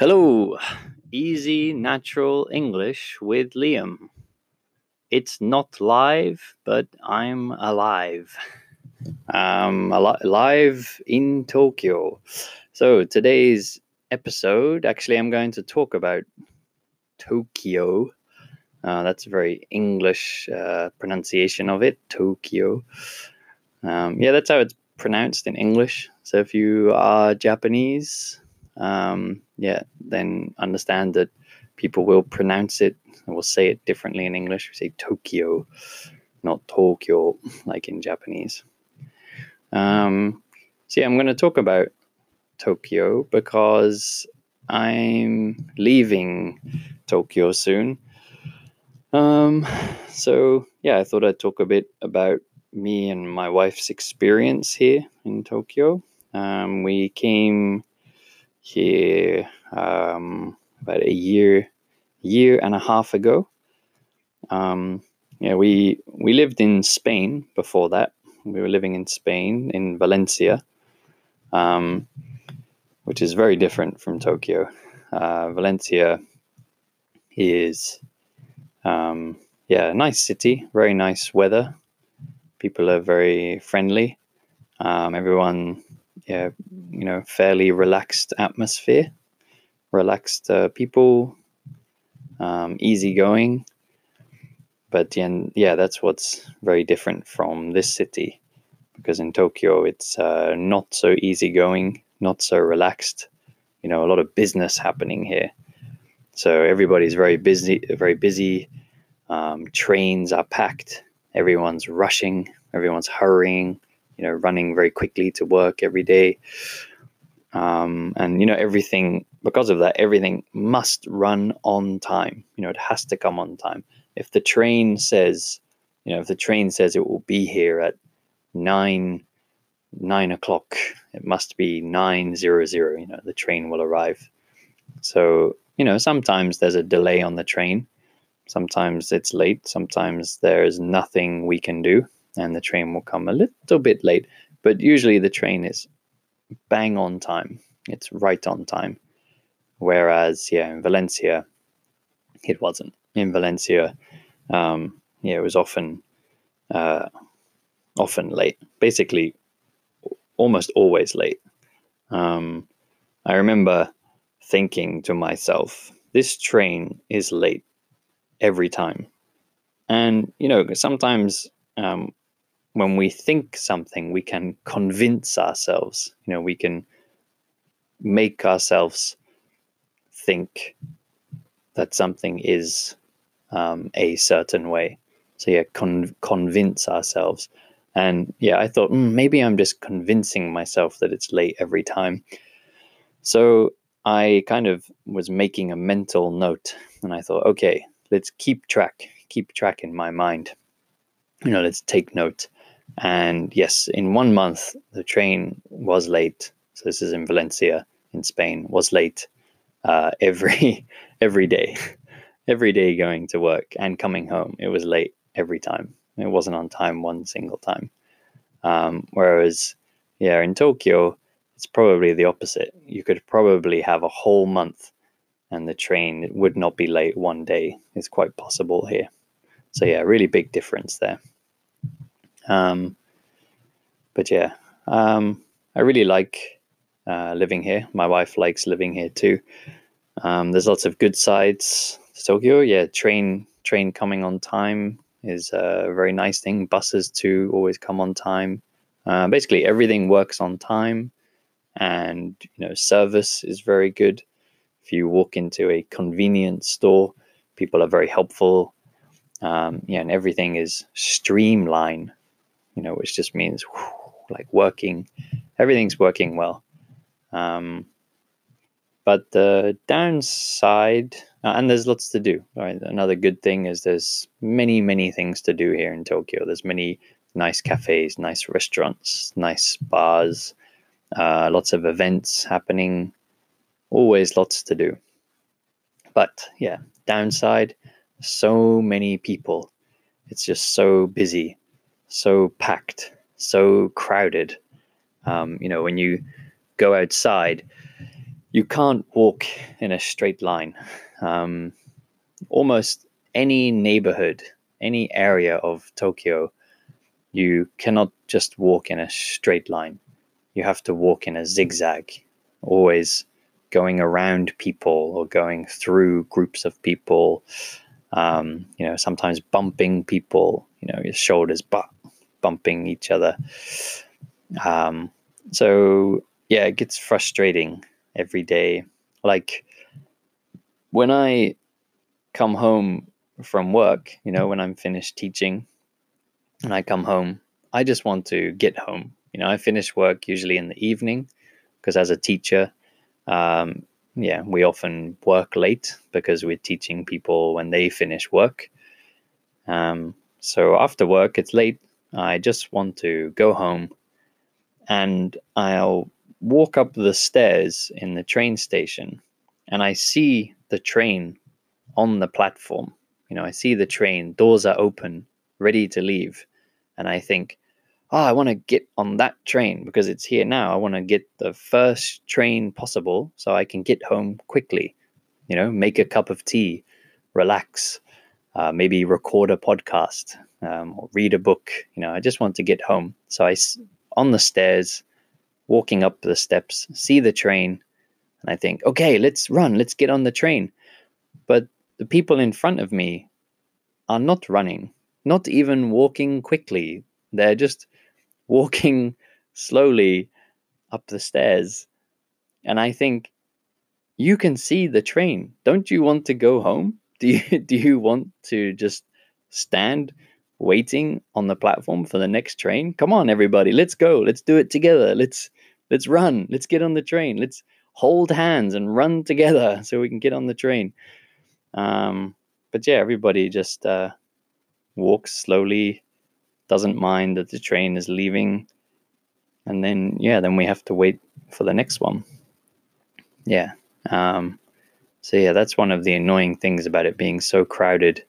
Hello, easy natural English with Liam. It's not live, but I'm alive. Um, ali- live in Tokyo. So today's episode, actually, I'm going to talk about Tokyo. Uh, that's a very English uh, pronunciation of it, Tokyo. Um, yeah, that's how it's pronounced in English. So if you are Japanese, um, yeah, then understand that people will pronounce it and will say it differently in English. We say Tokyo, not Tokyo, like in Japanese. Um, so yeah, I'm going to talk about Tokyo because I'm leaving Tokyo soon. Um, so yeah, I thought I'd talk a bit about me and my wife's experience here in Tokyo. Um, we came here um, about a year, year and a half ago. Um, yeah, we we lived in Spain before that. We were living in Spain in Valencia, um, which is very different from Tokyo. Uh, Valencia is, um, yeah, a nice city, very nice weather. People are very friendly. Um, everyone yeah, you know, fairly relaxed atmosphere, relaxed uh, people, um, easygoing. But yeah, yeah, that's what's very different from this city, because in Tokyo it's uh, not so easygoing, not so relaxed. You know, a lot of business happening here, so everybody's very busy, very busy. Um, trains are packed. Everyone's rushing. Everyone's hurrying you know, running very quickly to work every day. Um, and, you know, everything, because of that, everything must run on time. You know, it has to come on time. If the train says, you know, if the train says it will be here at nine, nine o'clock, it must be nine zero zero, you know, the train will arrive. So, you know, sometimes there's a delay on the train. Sometimes it's late. Sometimes there's nothing we can do and the train will come a little bit late, but usually the train is bang on time. It's right on time. Whereas, yeah, in Valencia, it wasn't. In Valencia, um, yeah, it was often, uh, often late. Basically, almost always late. Um, I remember thinking to myself, this train is late every time. And, you know, sometimes um, when we think something, we can convince ourselves. You know, we can make ourselves think that something is um, a certain way. So yeah, con- convince ourselves. And yeah, I thought mm, maybe I'm just convincing myself that it's late every time. So I kind of was making a mental note, and I thought, okay, let's keep track, keep track in my mind. You know, let's take note. And yes, in one month, the train was late. So this is in Valencia, in Spain, was late uh, every every day, every day going to work and coming home. It was late every time. It wasn't on time one single time. Um, whereas, yeah, in Tokyo, it's probably the opposite. You could probably have a whole month and the train would not be late one day. It's quite possible here. So yeah, really big difference there. Um, but yeah, um, I really like uh, living here. My wife likes living here too. Um, there's lots of good sides to Tokyo. Yeah, train train coming on time is a very nice thing. Buses too always come on time. Uh, basically, everything works on time, and you know service is very good. If you walk into a convenience store, people are very helpful. Um, yeah, and everything is streamlined you know, which just means whew, like working, everything's working well. Um, but the downside, uh, and there's lots to do. Right, another good thing is there's many, many things to do here in Tokyo. There's many nice cafes, nice restaurants, nice bars, uh, lots of events happening. Always lots to do. But yeah, downside, so many people. It's just so busy so packed, so crowded. Um, you know, when you go outside, you can't walk in a straight line. Um, almost any neighborhood, any area of Tokyo, you cannot just walk in a straight line. You have to walk in a zigzag, always going around people or going through groups of people. Um, you know, sometimes bumping people. You know, your shoulders bu- bumping each other. Um, so yeah, it gets frustrating every day. Like when I come home from work, you know, when I'm finished teaching and I come home, I just want to get home. You know, I finish work usually in the evening because as a teacher, um, yeah, we often work late because we're teaching people when they finish work. Um, so after work, it's late. I just want to go home and I'll walk up the stairs in the train station and I see the train on the platform. You know, I see the train, doors are open, ready to leave. And I think, oh, I want to get on that train because it's here now. I want to get the first train possible so I can get home quickly. You know, make a cup of tea, relax, uh, maybe record a podcast um, or read a book. You know, I just want to get home. So I, on the stairs, walking up the steps, see the train, and I think, okay, let's run, let's get on the train. But the people in front of me are not running, not even walking quickly. They're just walking slowly up the stairs. And I think, you can see the train. Don't you want to go home? Do you do you want to just stand waiting on the platform for the next train? Come on everybody, let's go. Let's do it together. Let's let's run. Let's get on the train. Let's hold hands and run together so we can get on the train. Um, but yeah, everybody just uh, walks slowly, doesn't mind that the train is leaving. And then, yeah, then we have to wait for the next one. Yeah. Um, so, yeah, that's one of the annoying things about it being so crowded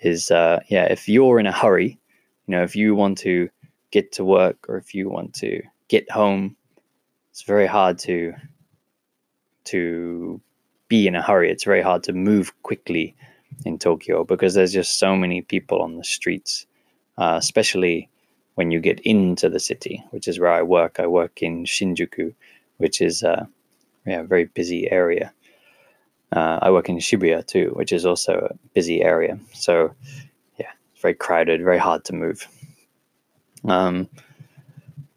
is, uh, yeah, if you're in a hurry, you know, if you want to get to work or if you want to get home, it's very hard to to be in a hurry. It's very hard to move quickly in Tokyo because there's just so many people on the streets, uh, especially when you get into the city, which is where I work. I work in Shinjuku, which is uh, yeah, a very busy area. Uh, I work in Shibuya too, which is also a busy area. So yeah, it's very crowded, very hard to move. Um,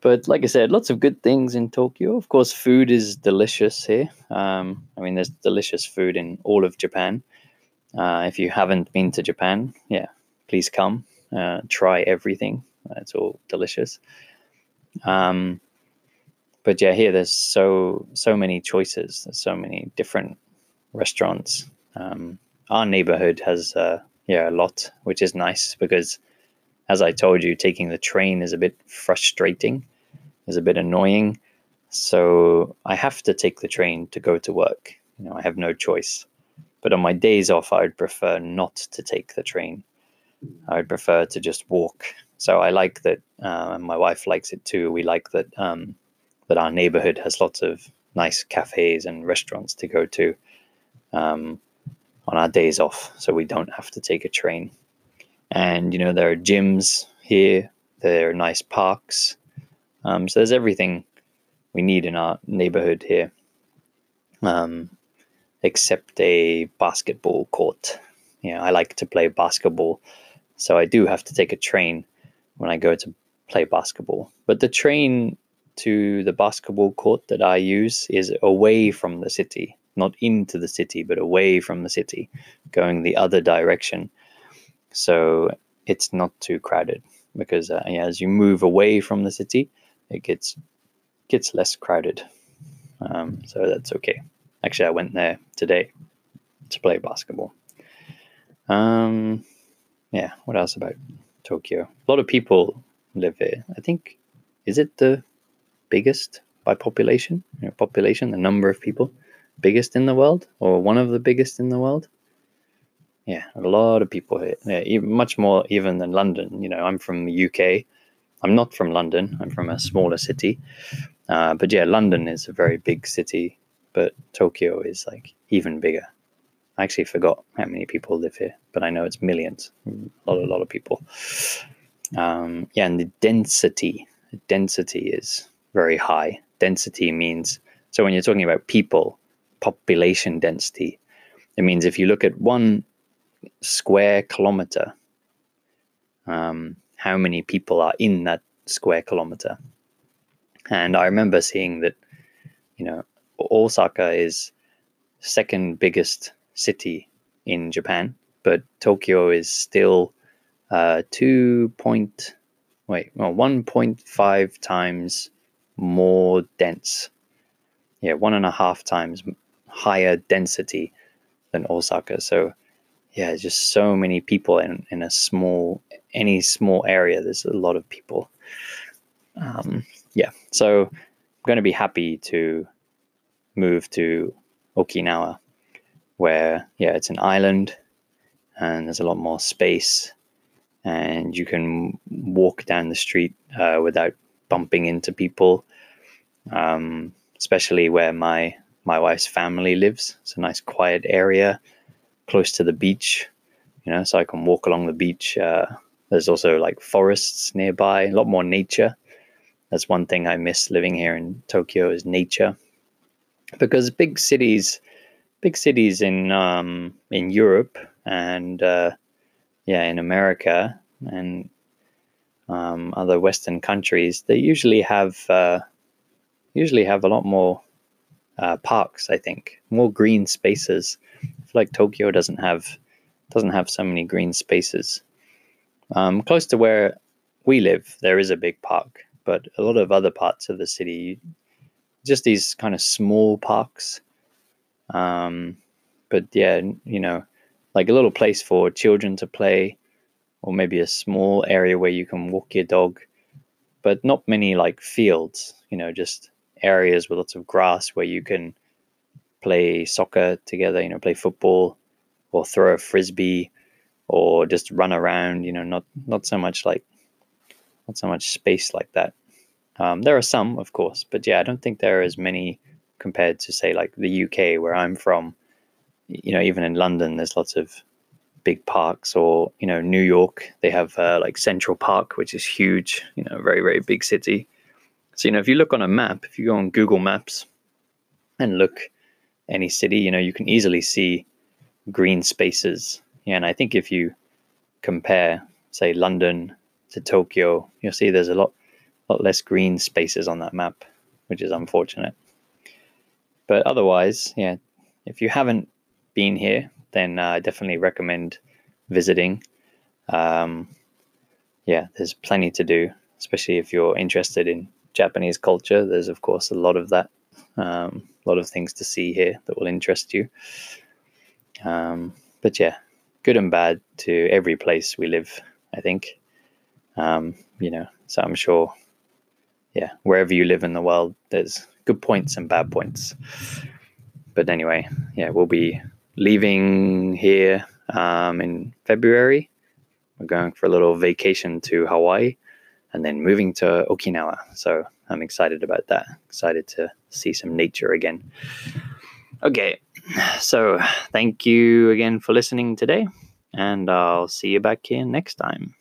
but like I said, lots of good things in Tokyo. Of course, food is delicious here. Um, I mean, there's delicious food in all of Japan. Uh, if you haven't been to Japan, yeah, please come. Uh, try everything. It's all delicious. Um, but yeah, here there's so so many choices. There's so many different restaurants. Um, our neighborhood has uh, yeah a lot, which is nice because as I told you, taking the train is a bit frustrating, is a bit annoying. So I have to take the train to go to work. You know, I have no choice. But on my days off, I would prefer not to take the train. I would prefer to just walk. So I like that, uh, and my wife likes it too. We like that um, that our neighborhood has lots of nice cafes and restaurants to go to um, on our days off, so we don't have to take a train. And, you know, there are gyms here, there are nice parks. Um, so there's everything we need in our neighborhood here, um, except a basketball court. You know, I like to play basketball, so I do have to take a train when I go to play basketball. But the train to the basketball court that I use is away from the city, not into the city, but away from the city, going the other direction so it's not too crowded because uh, yeah, as you move away from the city, it gets gets less crowded. Um, so that's okay. Actually, I went there today to play basketball. Um, yeah, what else about Tokyo? A lot of people live here. I think is it the biggest by population? You know, population, the number of people, biggest in the world, or one of the biggest in the world? yeah, a lot of people here. Yeah, much more even than London. You know, I'm from the UK. I'm not from London. I'm from a smaller city. Uh, but yeah, London is a very big city. but Tokyo is like even bigger. I actually forgot how many people live here, but I know it's millions, a lot, a lot of people. Um, yeah, and the density, density is very high. Density means so when you're talking about people, population density, it means if you look at one square kilometer, um, how many people are in that square kilometer. And I remember seeing that, you know, Osaka is second biggest city in Japan, but Tokyo is still uh, two point wait well one point five times more dense. Yeah, one and a half times higher density than Osaka. So yeah, just so many people in in a small any small area. There's a lot of people. Um, yeah, so I'm going to be happy to move to Okinawa, where yeah, it's an island and there's a lot more space, and you can walk down the street uh, without bumping into people. Um, especially where my my wife's family lives. It's a nice quiet area, close to the beach. You know, so I can walk along the beach. Uh, there's also like forests nearby, a lot more nature. That's one thing I miss living here in Tokyo is nature, because big cities, big cities in um, in Europe and uh, yeah in America and um, other Western countries, they usually have uh, usually have a lot more uh, parks. I think more green spaces. Like Tokyo doesn't have doesn't have so many green spaces. Um, close to where we live, there is a big park, but a lot of other parts of the city, just these kind of small parks. Um, but yeah, you know, like a little place for children to play, or maybe a small area where you can walk your dog, but not many like fields, you know, just areas with lots of grass where you can play soccer together, you know, play football or throw a frisbee or just run around, you know, not not so much like not so much space like that. Um, there are some, of course, but yeah, I don't think there are as many compared to say like the UK where I'm from. You know, even in London, there's lots of big parks, or you know, New York, they have uh, like Central Park, which is huge. You know, very very big city. So you know, if you look on a map, if you go on Google Maps and look any city, you know, you can easily see green spaces yeah, and I think if you compare, say, London to Tokyo, you'll see there's a lot, lot less green spaces on that map, which is unfortunate. But otherwise, yeah, if you haven't been here, then uh, I definitely recommend visiting. Um, yeah, there's plenty to do, especially if you're interested in Japanese culture. There's, of course, a lot of that, um, a lot of things to see here that will interest you. Um, but yeah, good and bad to every place we live, I think. Um, you know, so I'm sure, yeah, wherever you live in the world, there's good points and bad points. But anyway, yeah, we'll be leaving here um, in February. We're going for a little vacation to Hawaii and then moving to Okinawa. So I'm excited about that. Excited to see some nature again. Okay, so thank you again for listening today, and I'll see you back here next time.